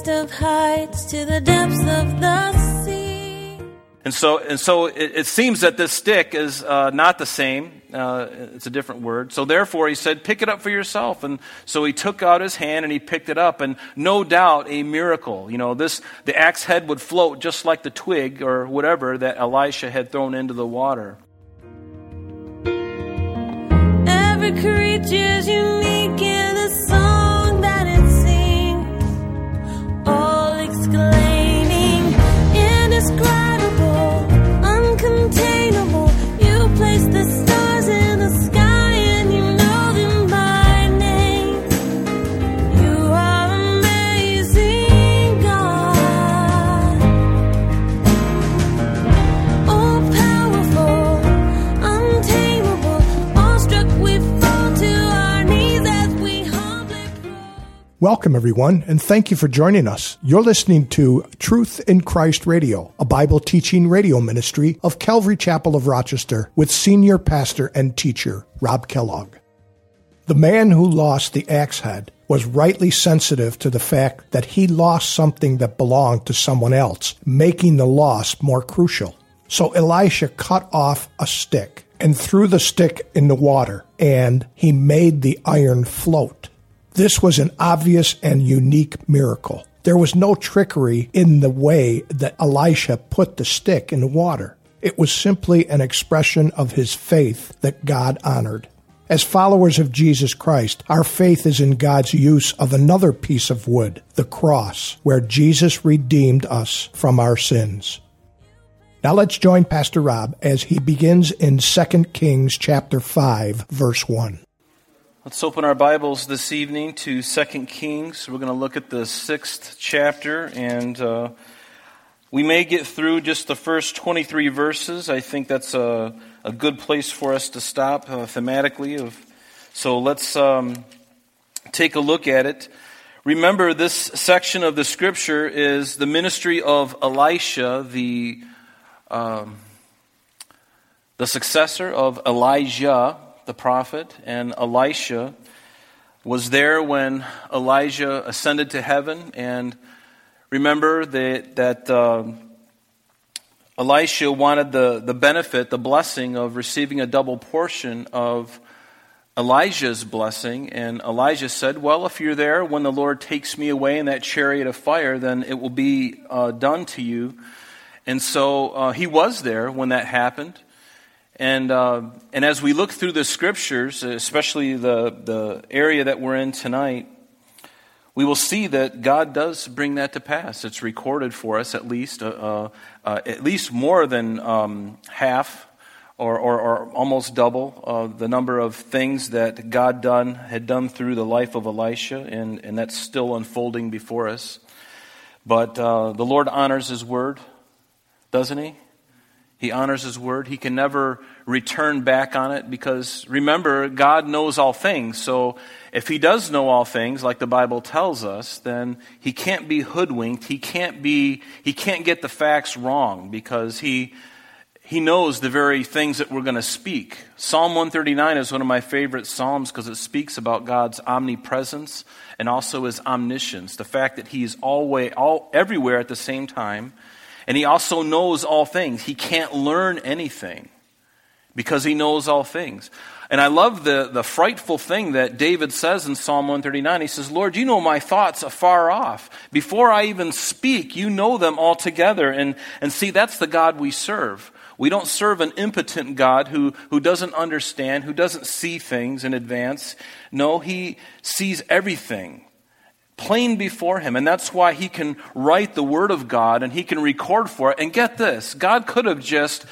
highest of heights to the depths of the sea. And so, and so it, it seems that this stick is uh, not the same. Uh, it's a different word. So therefore, he said, pick it up for yourself. And so he took out his hand and he picked it up. And no doubt a miracle. You know, this, the axe head would float just like the twig or whatever that Elisha had thrown into the water. Every creature's unique Welcome, everyone, and thank you for joining us. You're listening to Truth in Christ Radio, a Bible teaching radio ministry of Calvary Chapel of Rochester with senior pastor and teacher Rob Kellogg. The man who lost the axe head was rightly sensitive to the fact that he lost something that belonged to someone else, making the loss more crucial. So Elisha cut off a stick and threw the stick in the water, and he made the iron float. This was an obvious and unique miracle. There was no trickery in the way that Elisha put the stick in the water. It was simply an expression of his faith that God honored. As followers of Jesus Christ, our faith is in God's use of another piece of wood, the cross, where Jesus redeemed us from our sins. Now let's join Pastor Rob as he begins in 2 Kings chapter 5 verse 1. Let's open our Bibles this evening to 2 Kings. We're going to look at the sixth chapter, and uh, we may get through just the first 23 verses. I think that's a, a good place for us to stop uh, thematically. Of, so let's um, take a look at it. Remember, this section of the scripture is the ministry of Elisha, the, um, the successor of Elijah the prophet, and Elisha was there when Elijah ascended to heaven. And remember that, that uh, Elisha wanted the, the benefit, the blessing of receiving a double portion of Elijah's blessing. And Elijah said, Well, if you're there when the Lord takes me away in that chariot of fire, then it will be uh, done to you. And so uh, he was there when that happened. And, uh, and as we look through the scriptures, especially the, the area that we're in tonight, we will see that God does bring that to pass. It's recorded for us at least, uh, uh, uh at least more than um, half or, or, or, almost double the number of things that God done had done through the life of Elisha, and, and that's still unfolding before us. But uh, the Lord honors His word, doesn't He? He honors His word. He can never return back on it because remember, God knows all things. So if He does know all things, like the Bible tells us, then He can't be hoodwinked. He can't be, He can't get the facts wrong because He, He knows the very things that we're going to speak. Psalm 139 is one of my favorite Psalms because it speaks about God's omnipresence and also His omniscience. The fact that He is always, all, everywhere at the same time and he also knows all things. He can't learn anything because he knows all things. And I love the, the frightful thing that David says in Psalm 139. He says, Lord, you know my thoughts afar off. Before I even speak, you know them altogether. And, and see, that's the God we serve. We don't serve an impotent God who, who doesn't understand, who doesn't see things in advance. No, he sees everything plain before him. And that's why he can write the Word of God and he can record for it. And get this God could have just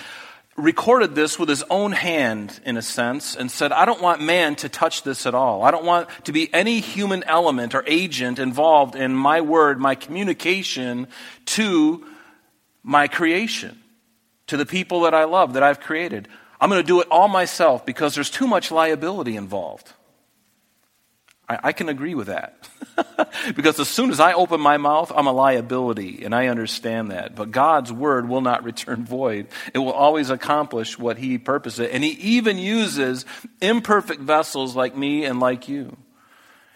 recorded this with his own hand, in a sense, and said, I don't want man to touch this at all. I don't want to be any human element or agent involved in my word, my communication to my creation, to the people that I love, that I've created. I'm going to do it all myself because there's too much liability involved. I, I can agree with that. because as soon as I open my mouth, I'm a liability, and I understand that. But God's word will not return void. It will always accomplish what He purposes. And He even uses imperfect vessels like me and like you.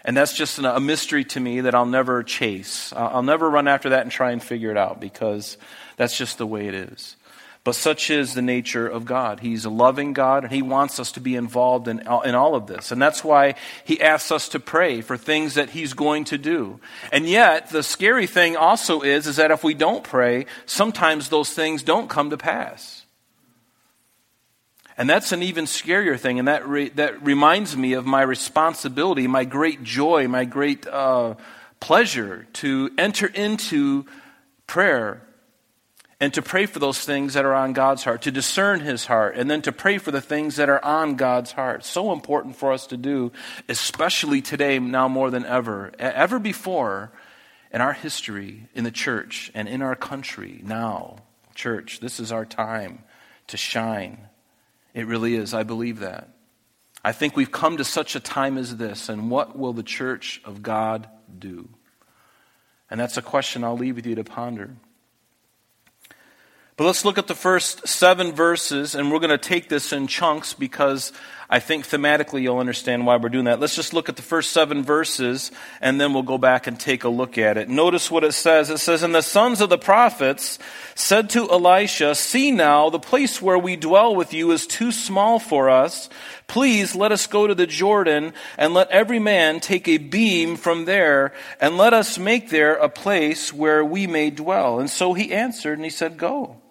And that's just a mystery to me that I'll never chase. I'll never run after that and try and figure it out because that's just the way it is. But such is the nature of God. He's a loving God, and He wants us to be involved in, in all of this. And that's why He asks us to pray for things that He's going to do. And yet, the scary thing also is, is that if we don't pray, sometimes those things don't come to pass. And that's an even scarier thing, and that, re- that reminds me of my responsibility, my great joy, my great uh, pleasure to enter into prayer and to pray for those things that are on God's heart, to discern His heart, and then to pray for the things that are on God's heart. So important for us to do, especially today, now more than ever. Ever before in our history, in the church, and in our country, now, church, this is our time to shine. It really is. I believe that. I think we've come to such a time as this, and what will the church of God do? And that's a question I'll leave with you to ponder. But let's look at the first seven verses, and we're going to take this in chunks because I think thematically you'll understand why we're doing that. Let's just look at the first seven verses, and then we'll go back and take a look at it. Notice what it says. It says, And the sons of the prophets said to Elisha, See now, the place where we dwell with you is too small for us. Please let us go to the Jordan, and let every man take a beam from there, and let us make there a place where we may dwell. And so he answered, and he said, Go.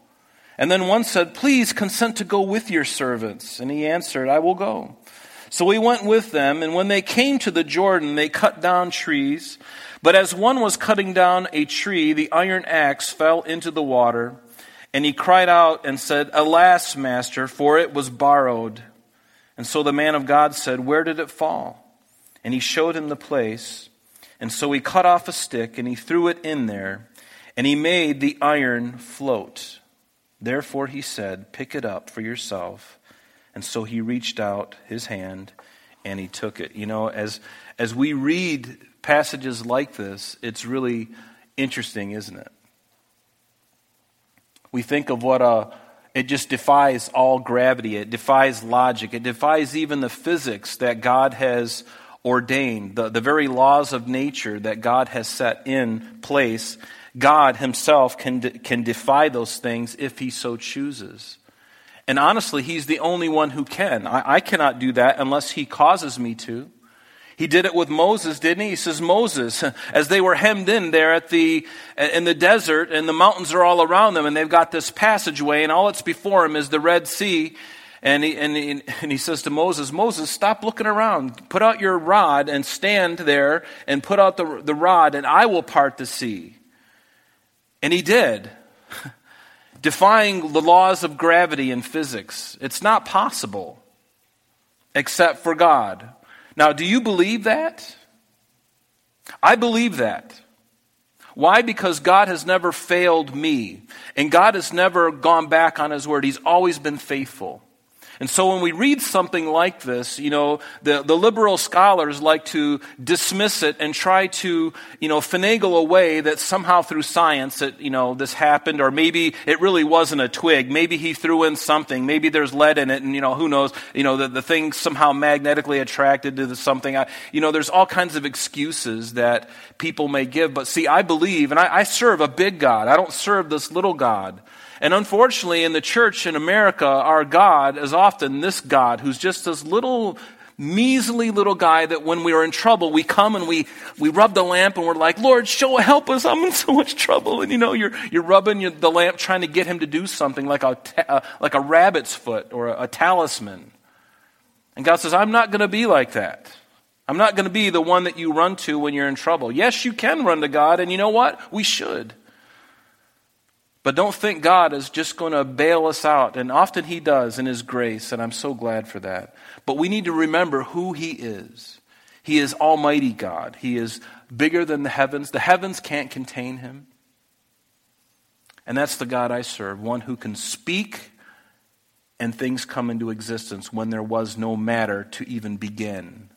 And then one said, Please consent to go with your servants. And he answered, I will go. So we went with them, and when they came to the Jordan, they cut down trees. But as one was cutting down a tree, the iron axe fell into the water. And he cried out and said, Alas, master, for it was borrowed. And so the man of God said, Where did it fall? And he showed him the place. And so he cut off a stick, and he threw it in there, and he made the iron float. Therefore he said, Pick it up for yourself. And so he reached out his hand and he took it. You know, as, as we read passages like this, it's really interesting, isn't it? We think of what a, it just defies all gravity, it defies logic, it defies even the physics that God has ordained, the, the very laws of nature that God has set in place. God Himself can, de- can defy those things if He so chooses. And honestly, He's the only one who can. I, I cannot do that unless He causes me to. He did it with Moses, didn't he? He says, Moses, as they were hemmed in there at the, in the desert, and the mountains are all around them, and they've got this passageway, and all that's before him is the Red Sea. And he, and, he, and he says to Moses, Moses, stop looking around. Put out your rod and stand there and put out the, the rod, and I will part the sea. And he did, defying the laws of gravity and physics. It's not possible except for God. Now, do you believe that? I believe that. Why? Because God has never failed me, and God has never gone back on His word. He's always been faithful. And so when we read something like this, you know, the, the liberal scholars like to dismiss it and try to, you know, finagle away that somehow through science that, you know, this happened, or maybe it really wasn't a twig. Maybe he threw in something. Maybe there's lead in it, and, you know, who knows, you know, the, the thing somehow magnetically attracted to the something. I, you know, there's all kinds of excuses that people may give. But see, I believe, and I, I serve a big God. I don't serve this little God. And unfortunately, in the church in America, our God is often this God who's just this little, measly little guy that when we are in trouble, we come and we, we rub the lamp and we're like, Lord, show, help us. I'm in so much trouble. And you know, you're, you're rubbing your, the lamp trying to get him to do something like a, uh, like a rabbit's foot or a, a talisman. And God says, I'm not going to be like that. I'm not going to be the one that you run to when you're in trouble. Yes, you can run to God, and you know what? We should. But don't think God is just going to bail us out. And often He does in His grace, and I'm so glad for that. But we need to remember who He is. He is Almighty God, He is bigger than the heavens. The heavens can't contain Him. And that's the God I serve, one who can speak and things come into existence when there was no matter to even begin.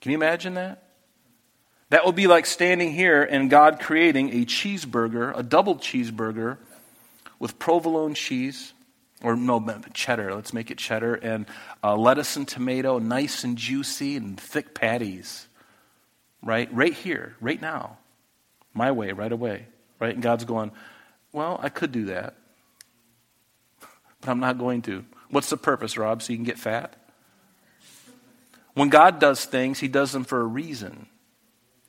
Can you imagine that? That would be like standing here and God creating a cheeseburger, a double cheeseburger with provolone cheese, or no, cheddar. Let's make it cheddar, and uh, lettuce and tomato, nice and juicy and thick patties. right? Right here, right now. My way, right away, right? And God's going, well, I could do that, but I'm not going to. What's the purpose, Rob? So you can get fat? When God does things, He does them for a reason.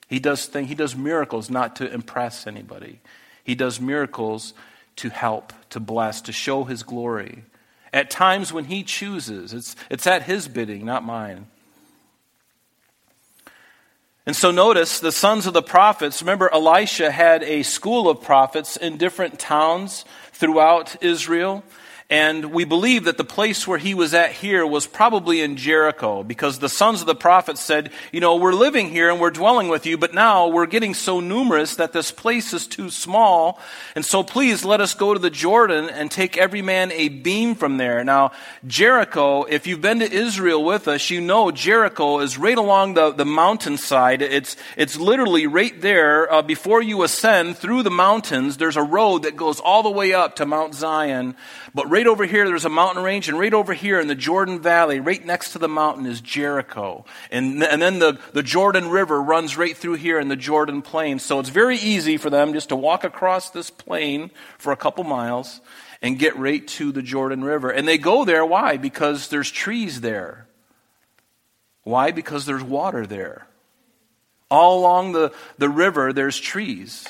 He does things, He does miracles not to impress anybody. He does miracles to help, to bless, to show His glory. At times when He chooses, it's, it's at His bidding, not mine. And so notice the sons of the prophets. Remember, Elisha had a school of prophets in different towns throughout Israel. And we believe that the place where he was at here was probably in Jericho because the sons of the prophets said, You know, we're living here and we're dwelling with you, but now we're getting so numerous that this place is too small. And so please let us go to the Jordan and take every man a beam from there. Now, Jericho, if you've been to Israel with us, you know Jericho is right along the, the mountainside. It's, it's literally right there uh, before you ascend through the mountains. There's a road that goes all the way up to Mount Zion. But right over here, there's a mountain range, and right over here in the Jordan Valley, right next to the mountain, is Jericho. And, and then the, the Jordan River runs right through here in the Jordan Plain. So it's very easy for them just to walk across this plain for a couple miles and get right to the Jordan River. And they go there, why? Because there's trees there. Why? Because there's water there. All along the, the river, there's trees.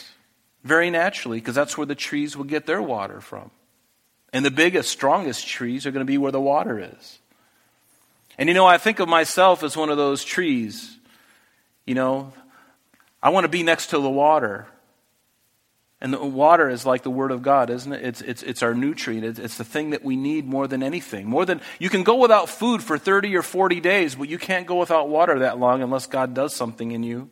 Very naturally, because that's where the trees will get their water from. And the biggest, strongest trees are going to be where the water is. And you know, I think of myself as one of those trees. You know, I want to be next to the water. And the water is like the Word of God, isn't it? It's, it's, it's our nutrient. It's, it's the thing that we need more than anything. More than, you can go without food for 30 or 40 days, but you can't go without water that long unless God does something in you.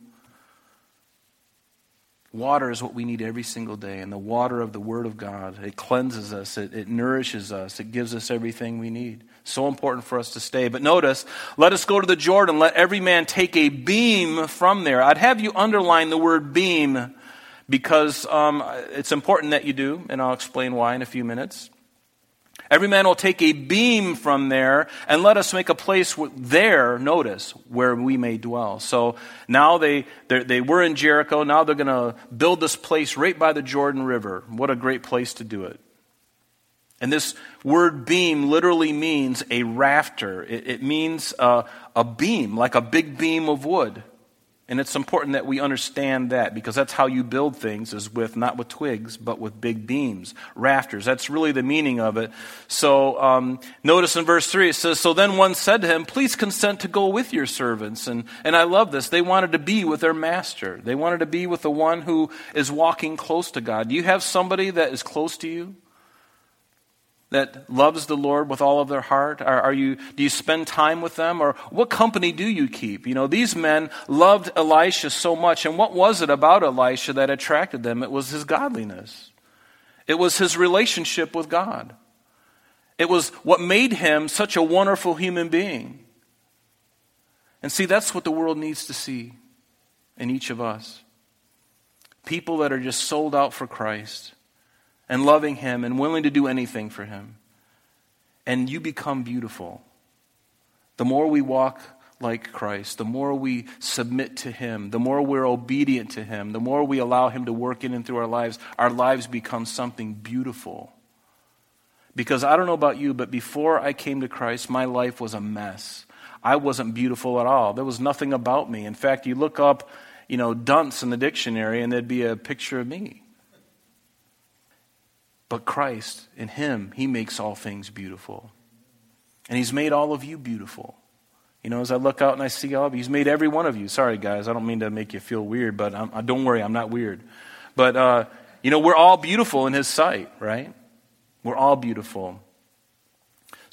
Water is what we need every single day, and the water of the Word of God. It cleanses us, it, it, nourishes us, it gives us everything we need. So important for us to stay. But notice, let us go to the Jordan, let every man take a beam from there. I'd have you underline the word beam because um, it's important that you do, and I'll explain why in a few minutes. Every man will take a beam from there and let us make a place there, notice, where we may dwell. So now they, they were in Jericho. Now they're going to build this place right by the Jordan River. What a great place to do it. And this word beam literally means a rafter, it, it means a, a beam, like a big beam of wood. And it's important that we understand that because that's how you build things is with not with twigs but with big beams, rafters. That's really the meaning of it. So um, notice in verse three it says, "So then one said to him, Please consent to go with your servants." And and I love this. They wanted to be with their master. They wanted to be with the one who is walking close to God. Do you have somebody that is close to you? That loves the Lord with all of their heart? Are, are, you, do you spend time with them? Or what company do you keep? You know, these men loved Elisha so much. And what was it about Elisha that attracted them? It was his godliness, it was his relationship with God. It was what made him such a wonderful human being. And see, that's what the world needs to see in each of us. People that are just sold out for Christ and loving Him and willing to do anything for Him. And you become beautiful. The more we walk like Christ, the more we submit to Him, the more we're obedient to Him, the more we allow Him to work in and through our lives, our lives become something beautiful. Because I don't know about you, but before I came to Christ, my life was a mess. I wasn't beautiful at all. There was nothing about me. In fact, you look up, you know, dunce in the dictionary and there'd be a picture of me. But Christ, in Him, He makes all things beautiful. And He's made all of you beautiful. You know, as I look out and I see all of you, He's made every one of you. Sorry, guys, I don't mean to make you feel weird, but I'm, uh, don't worry, I'm not weird. But, uh, you know, we're all beautiful in His sight, right? We're all beautiful.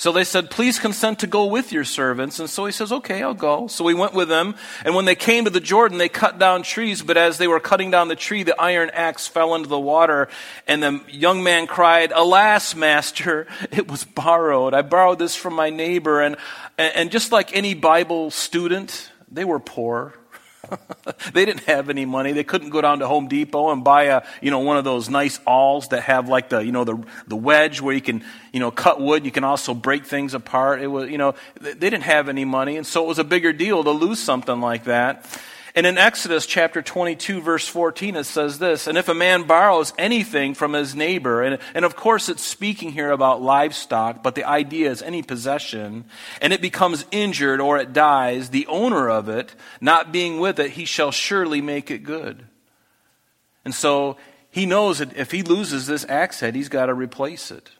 So they said, Please consent to go with your servants. And so he says, Okay, I'll go. So we went with them. And when they came to the Jordan, they cut down trees. But as they were cutting down the tree, the iron axe fell into the water. And the young man cried, Alas, master, it was borrowed. I borrowed this from my neighbor. And, and just like any Bible student, they were poor. they didn't have any money. They couldn't go down to Home Depot and buy a, you know, one of those nice awls that have like the, you know, the, the wedge where you can, you know, cut wood. You can also break things apart. It was, you know, they didn't have any money. And so it was a bigger deal to lose something like that. And in Exodus chapter 22, verse 14, it says this And if a man borrows anything from his neighbor, and, and of course it's speaking here about livestock, but the idea is any possession, and it becomes injured or it dies, the owner of it, not being with it, he shall surely make it good. And so he knows that if he loses this axe head, he's got to replace it.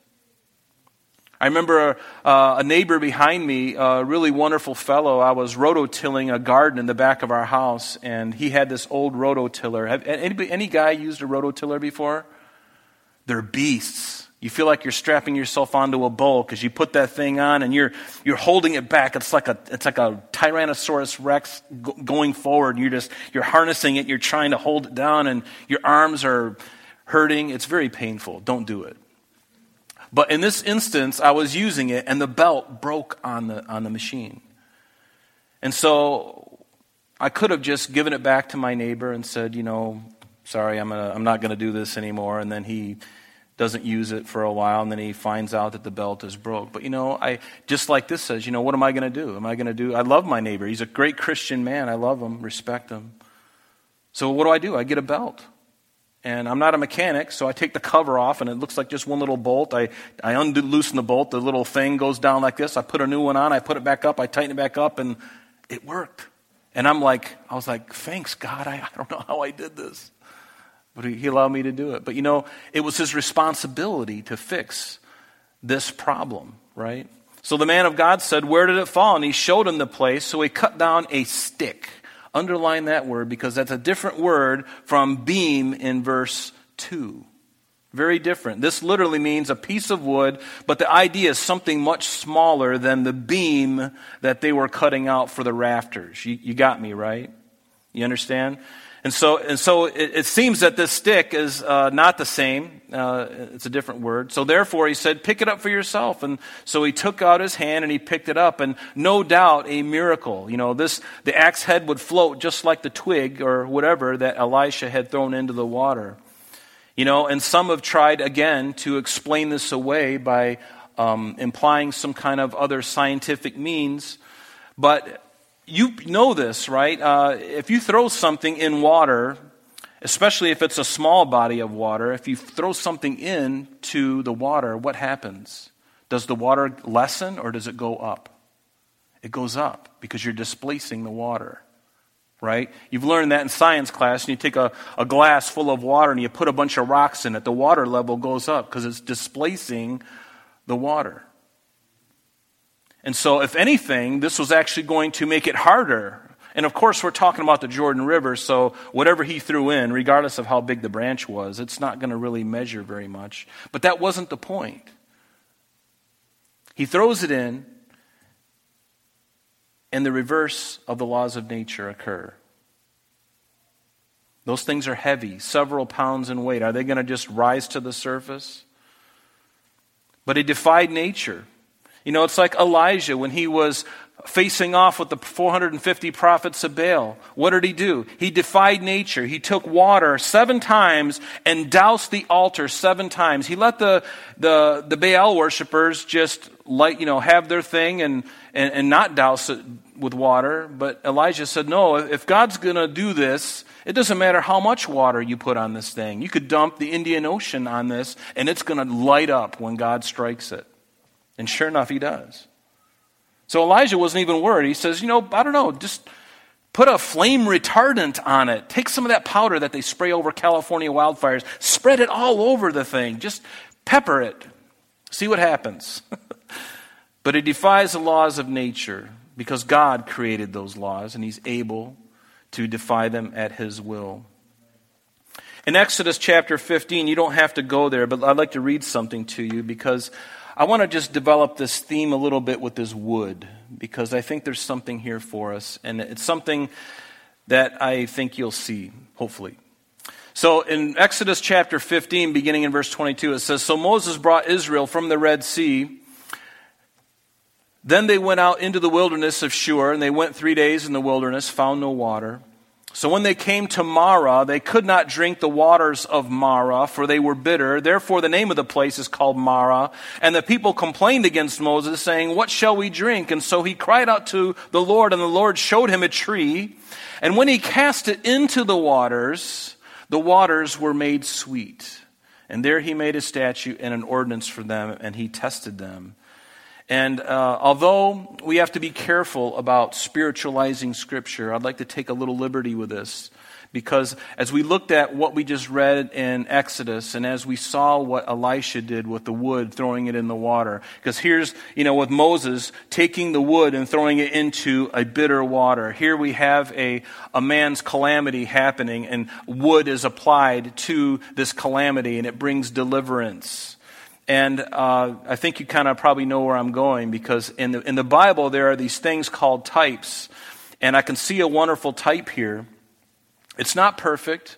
I remember uh, a neighbor behind me, a really wonderful fellow. I was rototilling a garden in the back of our house, and he had this old rototiller. Have anybody, any guy used a rototiller before? They're beasts. You feel like you're strapping yourself onto a bull because you put that thing on and you're you're holding it back. It's like a it's like a Tyrannosaurus Rex go- going forward. You're just you're harnessing it. You're trying to hold it down, and your arms are hurting. It's very painful. Don't do it. But in this instance, I was using it and the belt broke on the, on the machine. And so I could have just given it back to my neighbor and said, you know, sorry, I'm, gonna, I'm not going to do this anymore. And then he doesn't use it for a while and then he finds out that the belt is broke. But you know, I just like this says, you know, what am I going to do? Am I going to do I love my neighbor. He's a great Christian man. I love him, respect him. So what do I do? I get a belt. And I'm not a mechanic, so I take the cover off, and it looks like just one little bolt. I, I undo, loosen the bolt, the little thing goes down like this. I put a new one on, I put it back up, I tighten it back up, and it worked. And I'm like, I was like, thanks, God. I, I don't know how I did this. But he, he allowed me to do it. But you know, it was his responsibility to fix this problem, right? So the man of God said, Where did it fall? And he showed him the place, so he cut down a stick. Underline that word because that's a different word from beam in verse 2. Very different. This literally means a piece of wood, but the idea is something much smaller than the beam that they were cutting out for the rafters. You, you got me, right? You understand? And so, and so it, it seems that this stick is uh, not the same. Uh, it's a different word. So therefore, he said, pick it up for yourself. And so he took out his hand and he picked it up. And no doubt, a miracle. You know, this the axe head would float just like the twig or whatever that Elisha had thrown into the water. You know, and some have tried again to explain this away by um, implying some kind of other scientific means. But you know this, right? Uh, if you throw something in water, especially if it's a small body of water, if you throw something into the water, what happens? Does the water lessen or does it go up? It goes up because you're displacing the water, right? You've learned that in science class, and you take a, a glass full of water and you put a bunch of rocks in it. The water level goes up because it's displacing the water. And so, if anything, this was actually going to make it harder. And of course, we're talking about the Jordan River, so whatever he threw in, regardless of how big the branch was, it's not going to really measure very much. But that wasn't the point. He throws it in, and the reverse of the laws of nature occur. Those things are heavy, several pounds in weight. Are they going to just rise to the surface? But he defied nature. You know, it's like Elijah when he was facing off with the 450 prophets of Baal. What did he do? He defied nature. He took water seven times and doused the altar seven times. He let the, the, the Baal worshippers just light, you know, have their thing and, and, and not douse it with water. But Elijah said, no, if God's going to do this, it doesn't matter how much water you put on this thing. You could dump the Indian Ocean on this and it's going to light up when God strikes it. And sure enough, he does. So Elijah wasn't even worried. He says, You know, I don't know, just put a flame retardant on it. Take some of that powder that they spray over California wildfires, spread it all over the thing. Just pepper it. See what happens. but it defies the laws of nature because God created those laws and he's able to defy them at his will. In Exodus chapter 15, you don't have to go there, but I'd like to read something to you because I want to just develop this theme a little bit with this wood because I think there's something here for us, and it's something that I think you'll see, hopefully. So in Exodus chapter 15, beginning in verse 22, it says So Moses brought Israel from the Red Sea. Then they went out into the wilderness of Shur, and they went three days in the wilderness, found no water. So when they came to Marah, they could not drink the waters of Marah, for they were bitter. Therefore, the name of the place is called Marah. And the people complained against Moses, saying, What shall we drink? And so he cried out to the Lord, and the Lord showed him a tree. And when he cast it into the waters, the waters were made sweet. And there he made a statute and an ordinance for them, and he tested them. And uh, although we have to be careful about spiritualizing Scripture, I'd like to take a little liberty with this. Because as we looked at what we just read in Exodus, and as we saw what Elisha did with the wood, throwing it in the water, because here's, you know, with Moses taking the wood and throwing it into a bitter water. Here we have a, a man's calamity happening, and wood is applied to this calamity, and it brings deliverance. And uh, I think you kind of probably know where I'm going because in the, in the Bible there are these things called types. And I can see a wonderful type here. It's not perfect,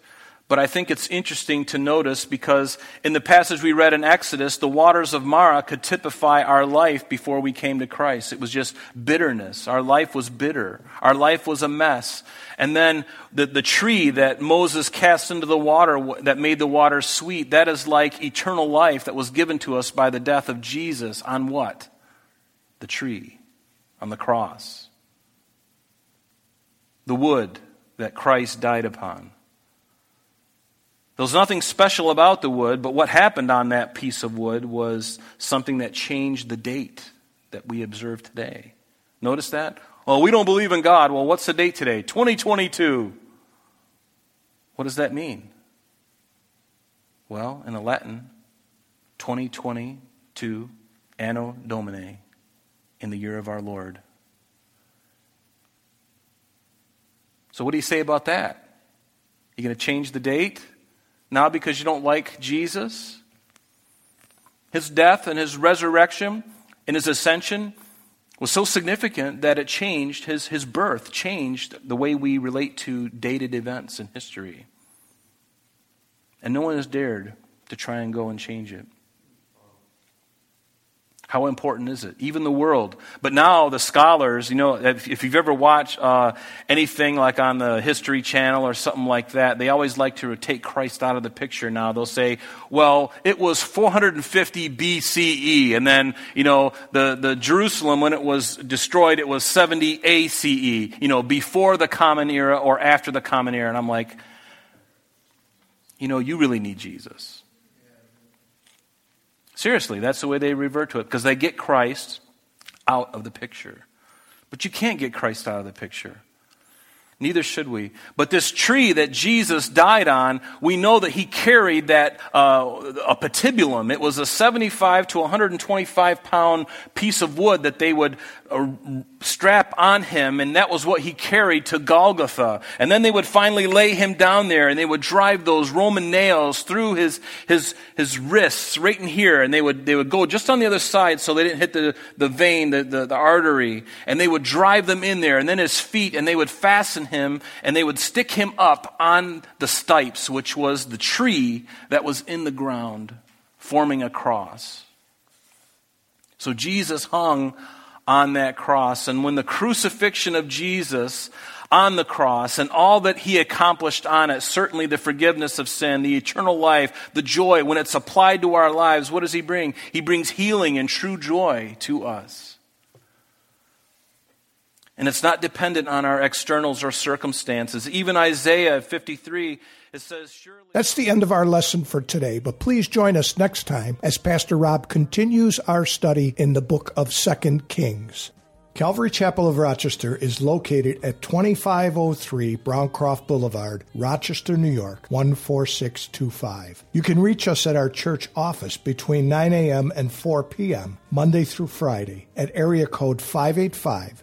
but I think it's interesting to notice because in the passage we read in Exodus, the waters of Marah could typify our life before we came to Christ. It was just bitterness. Our life was bitter. Our life was a mess. And then the, the tree that Moses cast into the water that made the water sweet, that is like eternal life that was given to us by the death of Jesus on what? The tree, on the cross. The wood that Christ died upon. There was nothing special about the wood, but what happened on that piece of wood was something that changed the date that we observe today. Notice that? Well, we don't believe in God. Well, what's the date today? 2022. What does that mean? Well, in the Latin, 2022 Anno Domini, in the year of our Lord. So, what do you say about that? You going to change the date now because you don't like Jesus? His death and his resurrection and his ascension was so significant that it changed his, his birth, changed the way we relate to dated events in history. And no one has dared to try and go and change it. How important is it? Even the world. But now the scholars, you know, if, if you've ever watched uh, anything like on the History Channel or something like that, they always like to take Christ out of the picture now. They'll say, well, it was 450 BCE, and then, you know, the, the Jerusalem, when it was destroyed, it was 70 ACE, you know, before the Common Era or after the Common Era. And I'm like, you know, you really need Jesus. Seriously, that's the way they revert to it because they get Christ out of the picture. But you can't get Christ out of the picture. Neither should we. But this tree that Jesus died on, we know that he carried that uh, a patibulum. It was a 75 to 125 pound piece of wood that they would uh, strap on him, and that was what he carried to Golgotha. And then they would finally lay him down there, and they would drive those Roman nails through his his his wrists, right in here, and they would they would go just on the other side so they didn't hit the the vein, the, the, the artery, and they would drive them in there, and then his feet, and they would fasten him, and they would stick him up on the stipes, which was the tree that was in the ground, forming a cross. So Jesus hung on that cross. And when the crucifixion of Jesus on the cross and all that he accomplished on it, certainly the forgiveness of sin, the eternal life, the joy, when it's applied to our lives, what does he bring? He brings healing and true joy to us. And it's not dependent on our externals or circumstances. Even Isaiah 53, it says, Surely. That's the end of our lesson for today, but please join us next time as Pastor Rob continues our study in the book of Second Kings. Calvary Chapel of Rochester is located at 2503 Browncroft Boulevard, Rochester, New York, 14625. You can reach us at our church office between 9 a.m. and 4 p.m., Monday through Friday, at area code 585